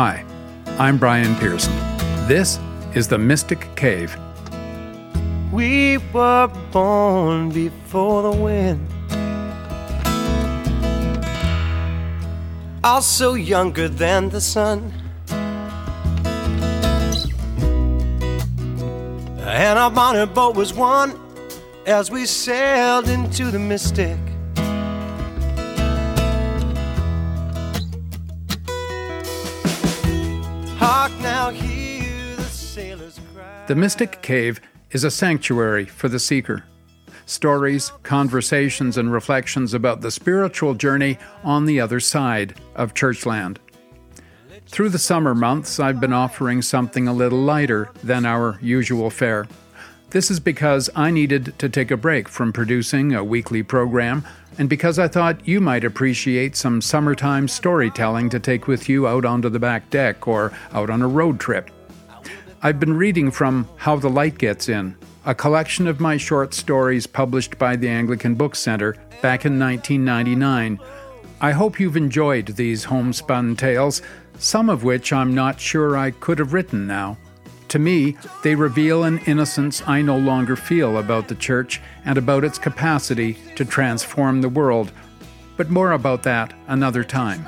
Hi, I'm Brian Pearson. This is the Mystic Cave. We were born before the wind. Also younger than the sun. And our bonnet boat was one as we sailed into the mystic. Hark now, hear the sailors cry. The Mystic Cave is a sanctuary for the seeker. Stories, conversations, and reflections about the spiritual journey on the other side of Churchland. Through the summer months, I've been offering something a little lighter than our usual fare. This is because I needed to take a break from producing a weekly program, and because I thought you might appreciate some summertime storytelling to take with you out onto the back deck or out on a road trip. I've been reading from How the Light Gets In, a collection of my short stories published by the Anglican Book Center back in 1999. I hope you've enjoyed these homespun tales, some of which I'm not sure I could have written now. To me, they reveal an innocence I no longer feel about the Church and about its capacity to transform the world. But more about that another time.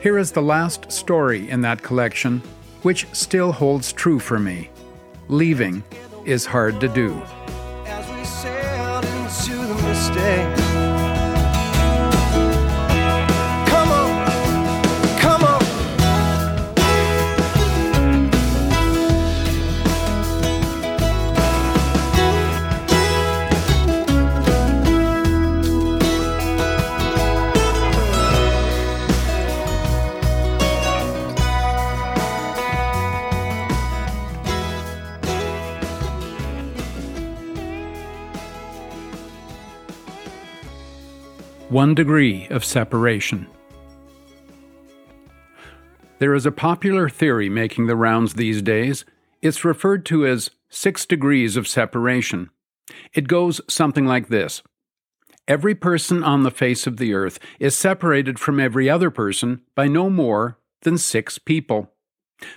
Here is the last story in that collection, which still holds true for me. Leaving is hard to do. One degree of separation. There is a popular theory making the rounds these days. It's referred to as six degrees of separation. It goes something like this Every person on the face of the earth is separated from every other person by no more than six people.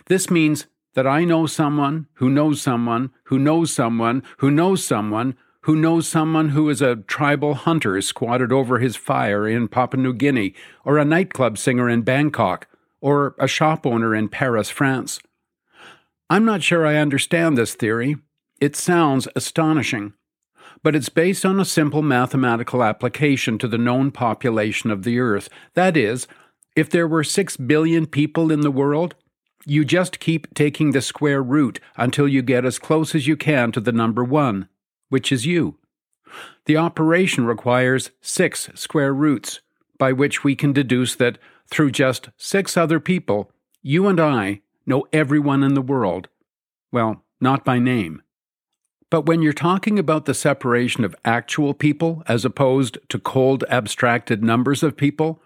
This means that I know someone who knows someone who knows someone who knows someone who knows someone who is a tribal hunter squatted over his fire in Papua New Guinea, or a nightclub singer in Bangkok, or a shop owner in Paris, France. I'm not sure I understand this theory. It sounds astonishing. But it's based on a simple mathematical application to the known population of the Earth. That is, if there were six billion people in the world, you just keep taking the square root until you get as close as you can to the number one, which is you. The operation requires six square roots, by which we can deduce that through just six other people, you and I know everyone in the world. Well, not by name. But when you're talking about the separation of actual people as opposed to cold abstracted numbers of people,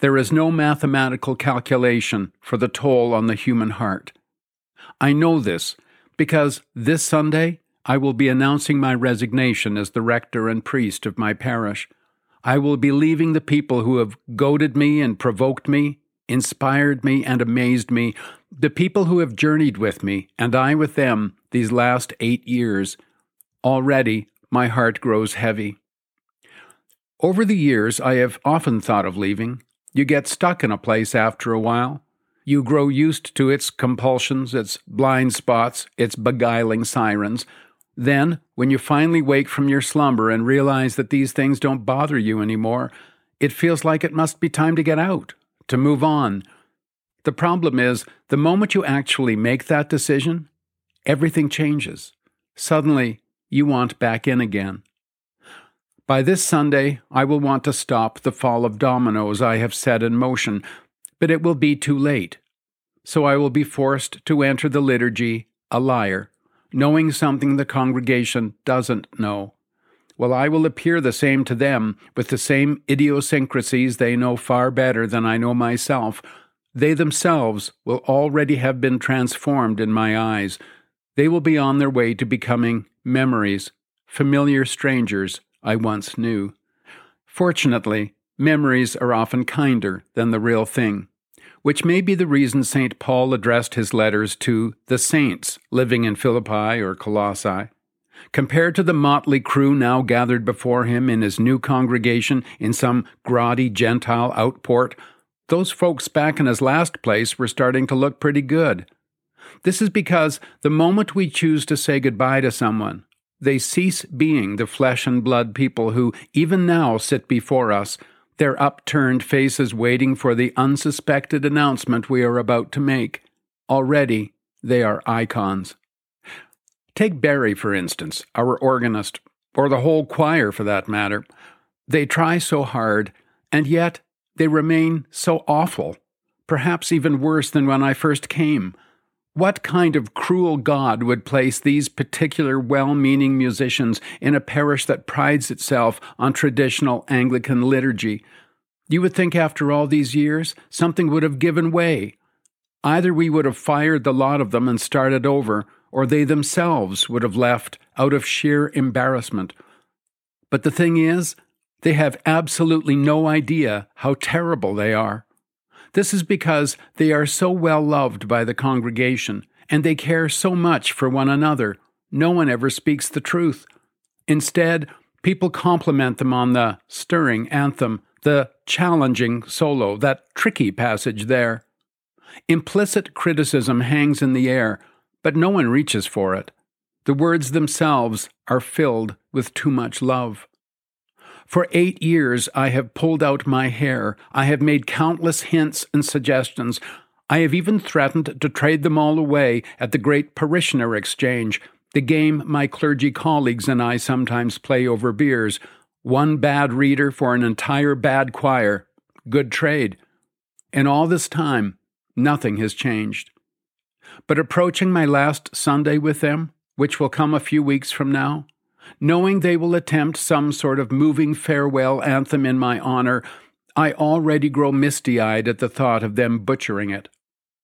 there is no mathematical calculation for the toll on the human heart. I know this because this Sunday I will be announcing my resignation as the rector and priest of my parish. I will be leaving the people who have goaded me and provoked me, inspired me and amazed me, the people who have journeyed with me, and I with them, these last eight years. Already my heart grows heavy. Over the years, I have often thought of leaving. You get stuck in a place after a while. You grow used to its compulsions, its blind spots, its beguiling sirens. Then, when you finally wake from your slumber and realize that these things don't bother you anymore, it feels like it must be time to get out, to move on. The problem is, the moment you actually make that decision, everything changes. Suddenly, you want back in again. By this Sunday, I will want to stop the fall of dominoes I have set in motion, but it will be too late. So I will be forced to enter the liturgy a liar, knowing something the congregation doesn't know. Well, I will appear the same to them, with the same idiosyncrasies they know far better than I know myself. They themselves will already have been transformed in my eyes. They will be on their way to becoming memories, familiar strangers I once knew. Fortunately, memories are often kinder than the real thing. Which may be the reason St. Paul addressed his letters to the saints living in Philippi or Colossae. Compared to the motley crew now gathered before him in his new congregation in some grotty Gentile outport, those folks back in his last place were starting to look pretty good. This is because the moment we choose to say goodbye to someone, they cease being the flesh and blood people who, even now, sit before us, their upturned faces waiting for the unsuspected announcement we are about to make. Already, they are icons. Take Barry, for instance, our organist, or the whole choir for that matter. They try so hard, and yet they remain so awful, perhaps even worse than when I first came. What kind of cruel God would place these particular well meaning musicians in a parish that prides itself on traditional Anglican liturgy? You would think after all these years, something would have given way. Either we would have fired the lot of them and started over, or they themselves would have left out of sheer embarrassment. But the thing is, they have absolutely no idea how terrible they are. This is because they are so well loved by the congregation, and they care so much for one another, no one ever speaks the truth. Instead, people compliment them on the stirring anthem, the challenging solo, that tricky passage there. Implicit criticism hangs in the air, but no one reaches for it. The words themselves are filled with too much love. For eight years, I have pulled out my hair. I have made countless hints and suggestions. I have even threatened to trade them all away at the great parishioner exchange, the game my clergy colleagues and I sometimes play over beers. One bad reader for an entire bad choir. Good trade. In all this time, nothing has changed. But approaching my last Sunday with them, which will come a few weeks from now, Knowing they will attempt some sort of moving farewell anthem in my honor, I already grow misty eyed at the thought of them butchering it.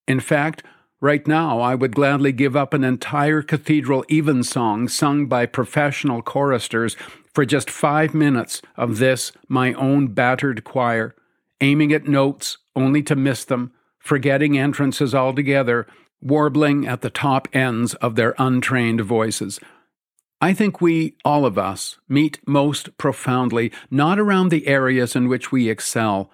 In fact, right now I would gladly give up an entire cathedral evensong sung by professional choristers for just five minutes of this, my own battered choir, aiming at notes only to miss them, forgetting entrances altogether, warbling at the top ends of their untrained voices. I think we, all of us, meet most profoundly not around the areas in which we excel,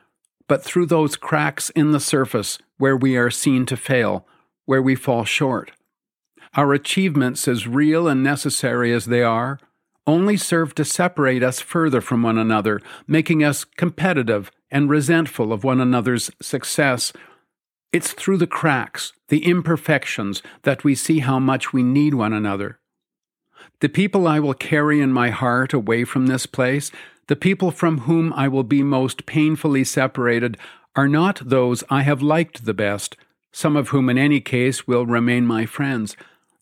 but through those cracks in the surface where we are seen to fail, where we fall short. Our achievements, as real and necessary as they are, only serve to separate us further from one another, making us competitive and resentful of one another's success. It's through the cracks, the imperfections, that we see how much we need one another. The people I will carry in my heart away from this place, the people from whom I will be most painfully separated, are not those I have liked the best, some of whom in any case will remain my friends,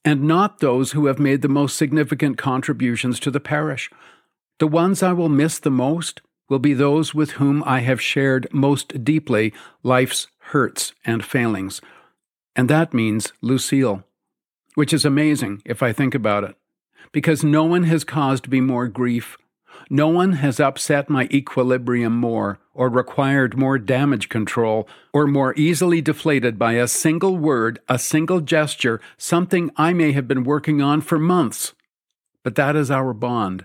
and not those who have made the most significant contributions to the parish. The ones I will miss the most will be those with whom I have shared most deeply life's hurts and failings. And that means Lucille, which is amazing if I think about it because no one has caused me more grief. No one has upset my equilibrium more, or required more damage control, or more easily deflated by a single word, a single gesture, something I may have been working on for months. But that is our bond.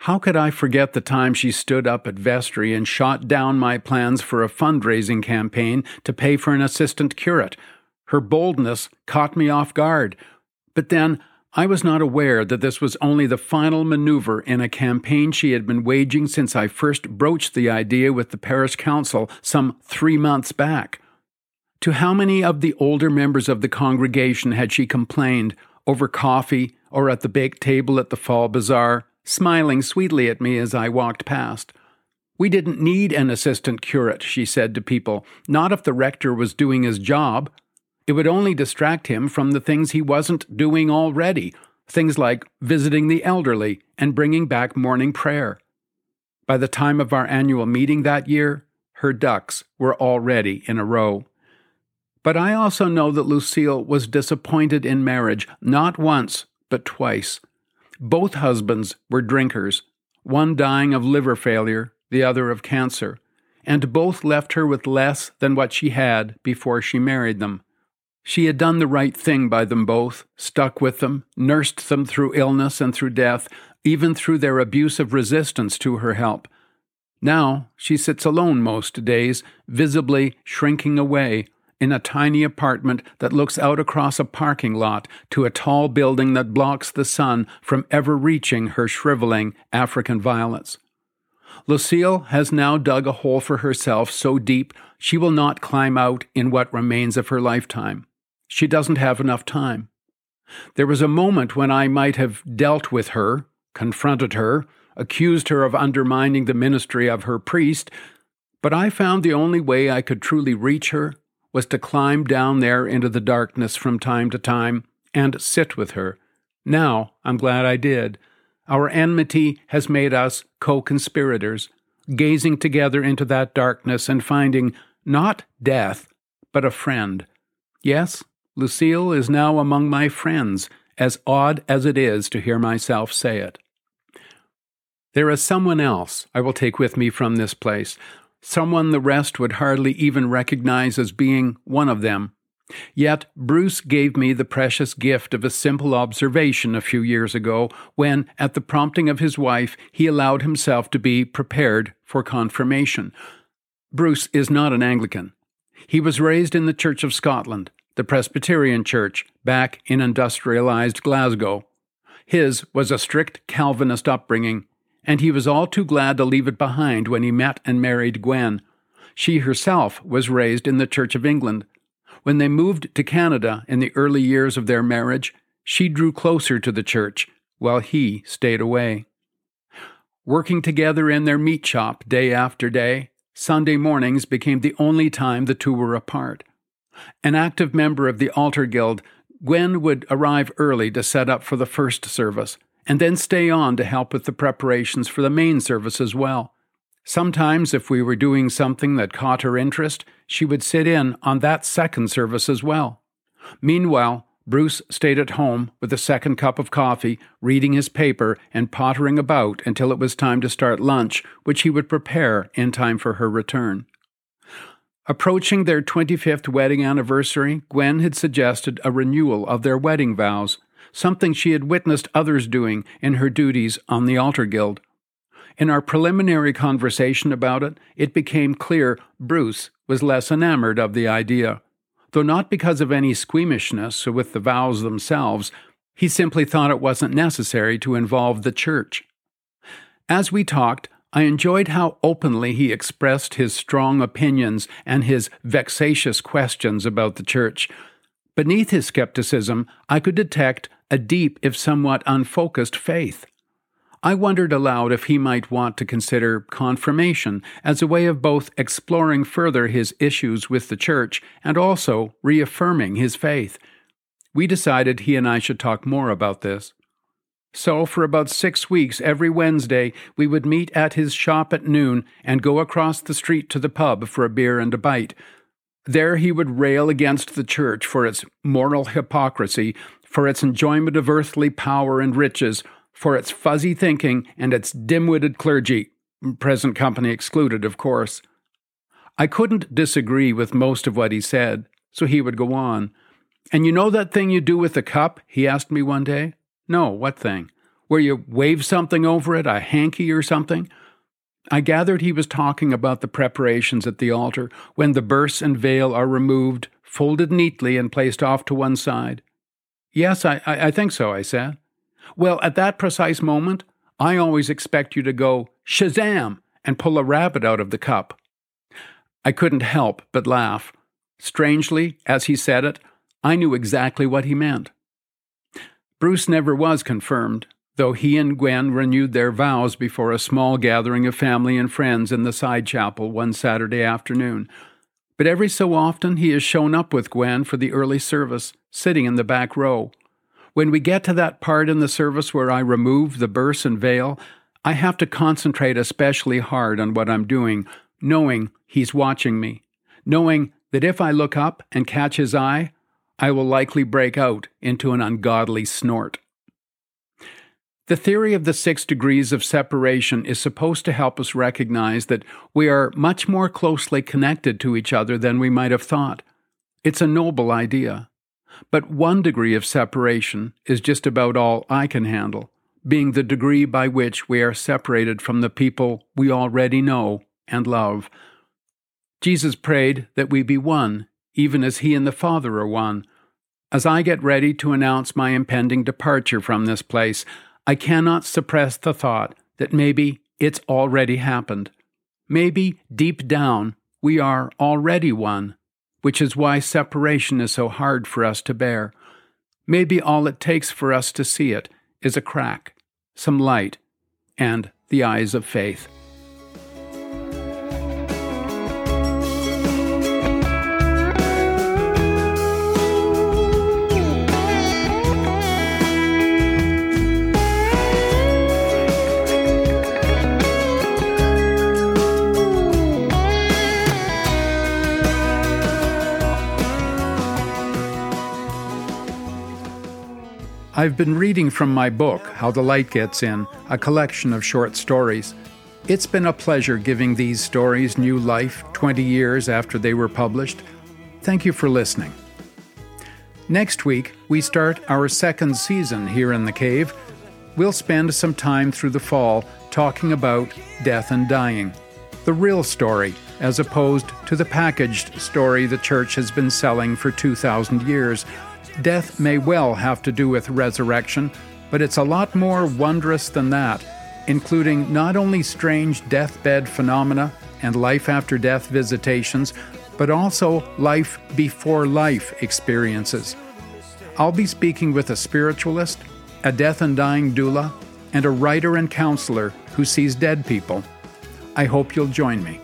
How could I forget the time she stood up at vestry and shot down my plans for a fundraising campaign to pay for an assistant curate? Her boldness caught me off guard. But then I was not aware that this was only the final maneuver in a campaign she had been waging since I first broached the idea with the parish council some three months back. To how many of the older members of the congregation had she complained over coffee or at the baked table at the fall bazaar, smiling sweetly at me as I walked past? We didn't need an assistant curate, she said to people, not if the rector was doing his job. It would only distract him from the things he wasn't doing already, things like visiting the elderly and bringing back morning prayer. By the time of our annual meeting that year, her ducks were already in a row. But I also know that Lucille was disappointed in marriage, not once, but twice. Both husbands were drinkers, one dying of liver failure, the other of cancer and both left her with less than what she had before she married them. She had done the right thing by them both, stuck with them, nursed them through illness and through death, even through their abusive resistance to her help. Now she sits alone most days, visibly shrinking away, in a tiny apartment that looks out across a parking lot to a tall building that blocks the sun from ever reaching her shriveling African violets. Lucille has now dug a hole for herself so deep she will not climb out in what remains of her lifetime. She doesn't have enough time. There was a moment when I might have dealt with her, confronted her, accused her of undermining the ministry of her priest, but I found the only way I could truly reach her was to climb down there into the darkness from time to time and sit with her. Now I'm glad I did. Our enmity has made us co conspirators, gazing together into that darkness and finding not death, but a friend. Yes, Lucille is now among my friends, as odd as it is to hear myself say it. There is someone else I will take with me from this place, someone the rest would hardly even recognize as being one of them. Yet Bruce gave me the precious gift of a simple observation a few years ago when, at the prompting of his wife, he allowed himself to be prepared for confirmation. Bruce is not an Anglican. He was raised in the Church of Scotland, the Presbyterian Church, back in industrialized Glasgow. His was a strict Calvinist upbringing, and he was all too glad to leave it behind when he met and married Gwen. She herself was raised in the Church of England when they moved to Canada in the early years of their marriage, she drew closer to the church while he stayed away. Working together in their meat shop day after day, Sunday mornings became the only time the two were apart. An active member of the Altar Guild, Gwen would arrive early to set up for the first service, and then stay on to help with the preparations for the main service as well. Sometimes, if we were doing something that caught her interest, she would sit in on that second service as well. Meanwhile, Bruce stayed at home with a second cup of coffee, reading his paper and pottering about until it was time to start lunch, which he would prepare in time for her return. Approaching their 25th wedding anniversary, Gwen had suggested a renewal of their wedding vows, something she had witnessed others doing in her duties on the Altar Guild. In our preliminary conversation about it, it became clear Bruce was less enamored of the idea. Though not because of any squeamishness with the vows themselves, he simply thought it wasn't necessary to involve the church. As we talked, I enjoyed how openly he expressed his strong opinions and his vexatious questions about the church. Beneath his skepticism, I could detect a deep, if somewhat unfocused, faith. I wondered aloud if he might want to consider confirmation as a way of both exploring further his issues with the church and also reaffirming his faith. We decided he and I should talk more about this. So, for about six weeks, every Wednesday, we would meet at his shop at noon and go across the street to the pub for a beer and a bite. There he would rail against the church for its moral hypocrisy, for its enjoyment of earthly power and riches, for its fuzzy thinking and its dim witted clergy, present company excluded, of course. I couldn't disagree with most of what he said, so he would go on. And you know that thing you do with the cup? he asked me one day. No, what thing? Where you wave something over it, a hanky or something? I gathered he was talking about the preparations at the altar, when the burse and veil are removed, folded neatly, and placed off to one side. Yes, I, I, I think so, I said. Well, at that precise moment, I always expect you to go Shazam and pull a rabbit out of the cup. I couldn't help but laugh. Strangely, as he said it, I knew exactly what he meant. Bruce never was confirmed, though he and Gwen renewed their vows before a small gathering of family and friends in the side chapel one Saturday afternoon. But every so often he has shown up with Gwen for the early service, sitting in the back row. When we get to that part in the service where I remove the burse and veil, I have to concentrate especially hard on what I'm doing, knowing He's watching me, knowing that if I look up and catch His eye, I will likely break out into an ungodly snort. The theory of the six degrees of separation is supposed to help us recognize that we are much more closely connected to each other than we might have thought. It's a noble idea. But one degree of separation is just about all I can handle, being the degree by which we are separated from the people we already know and love. Jesus prayed that we be one, even as He and the Father are one. As I get ready to announce my impending departure from this place, I cannot suppress the thought that maybe it's already happened. Maybe deep down we are already one, which is why separation is so hard for us to bear. Maybe all it takes for us to see it is a crack, some light, and the eyes of faith. I've been reading from my book, How the Light Gets In, a collection of short stories. It's been a pleasure giving these stories new life 20 years after they were published. Thank you for listening. Next week, we start our second season here in the cave. We'll spend some time through the fall talking about death and dying, the real story, as opposed to the packaged story the church has been selling for 2,000 years Death may well have to do with resurrection, but it's a lot more wondrous than that, including not only strange deathbed phenomena and life after death visitations, but also life before life experiences. I'll be speaking with a spiritualist, a death and dying doula, and a writer and counselor who sees dead people. I hope you'll join me.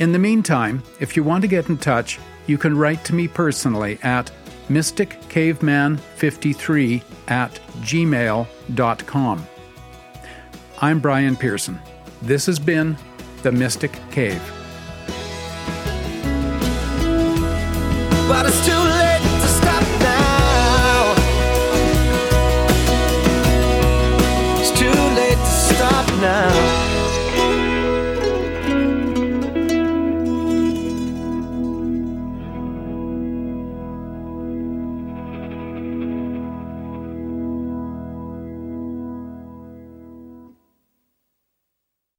In the meantime, if you want to get in touch, you can write to me personally at mysticcaveman53 at gmail.com. I'm Brian Pearson. This has been The Mystic Cave. But it's too late to stop now. It's too late to stop now.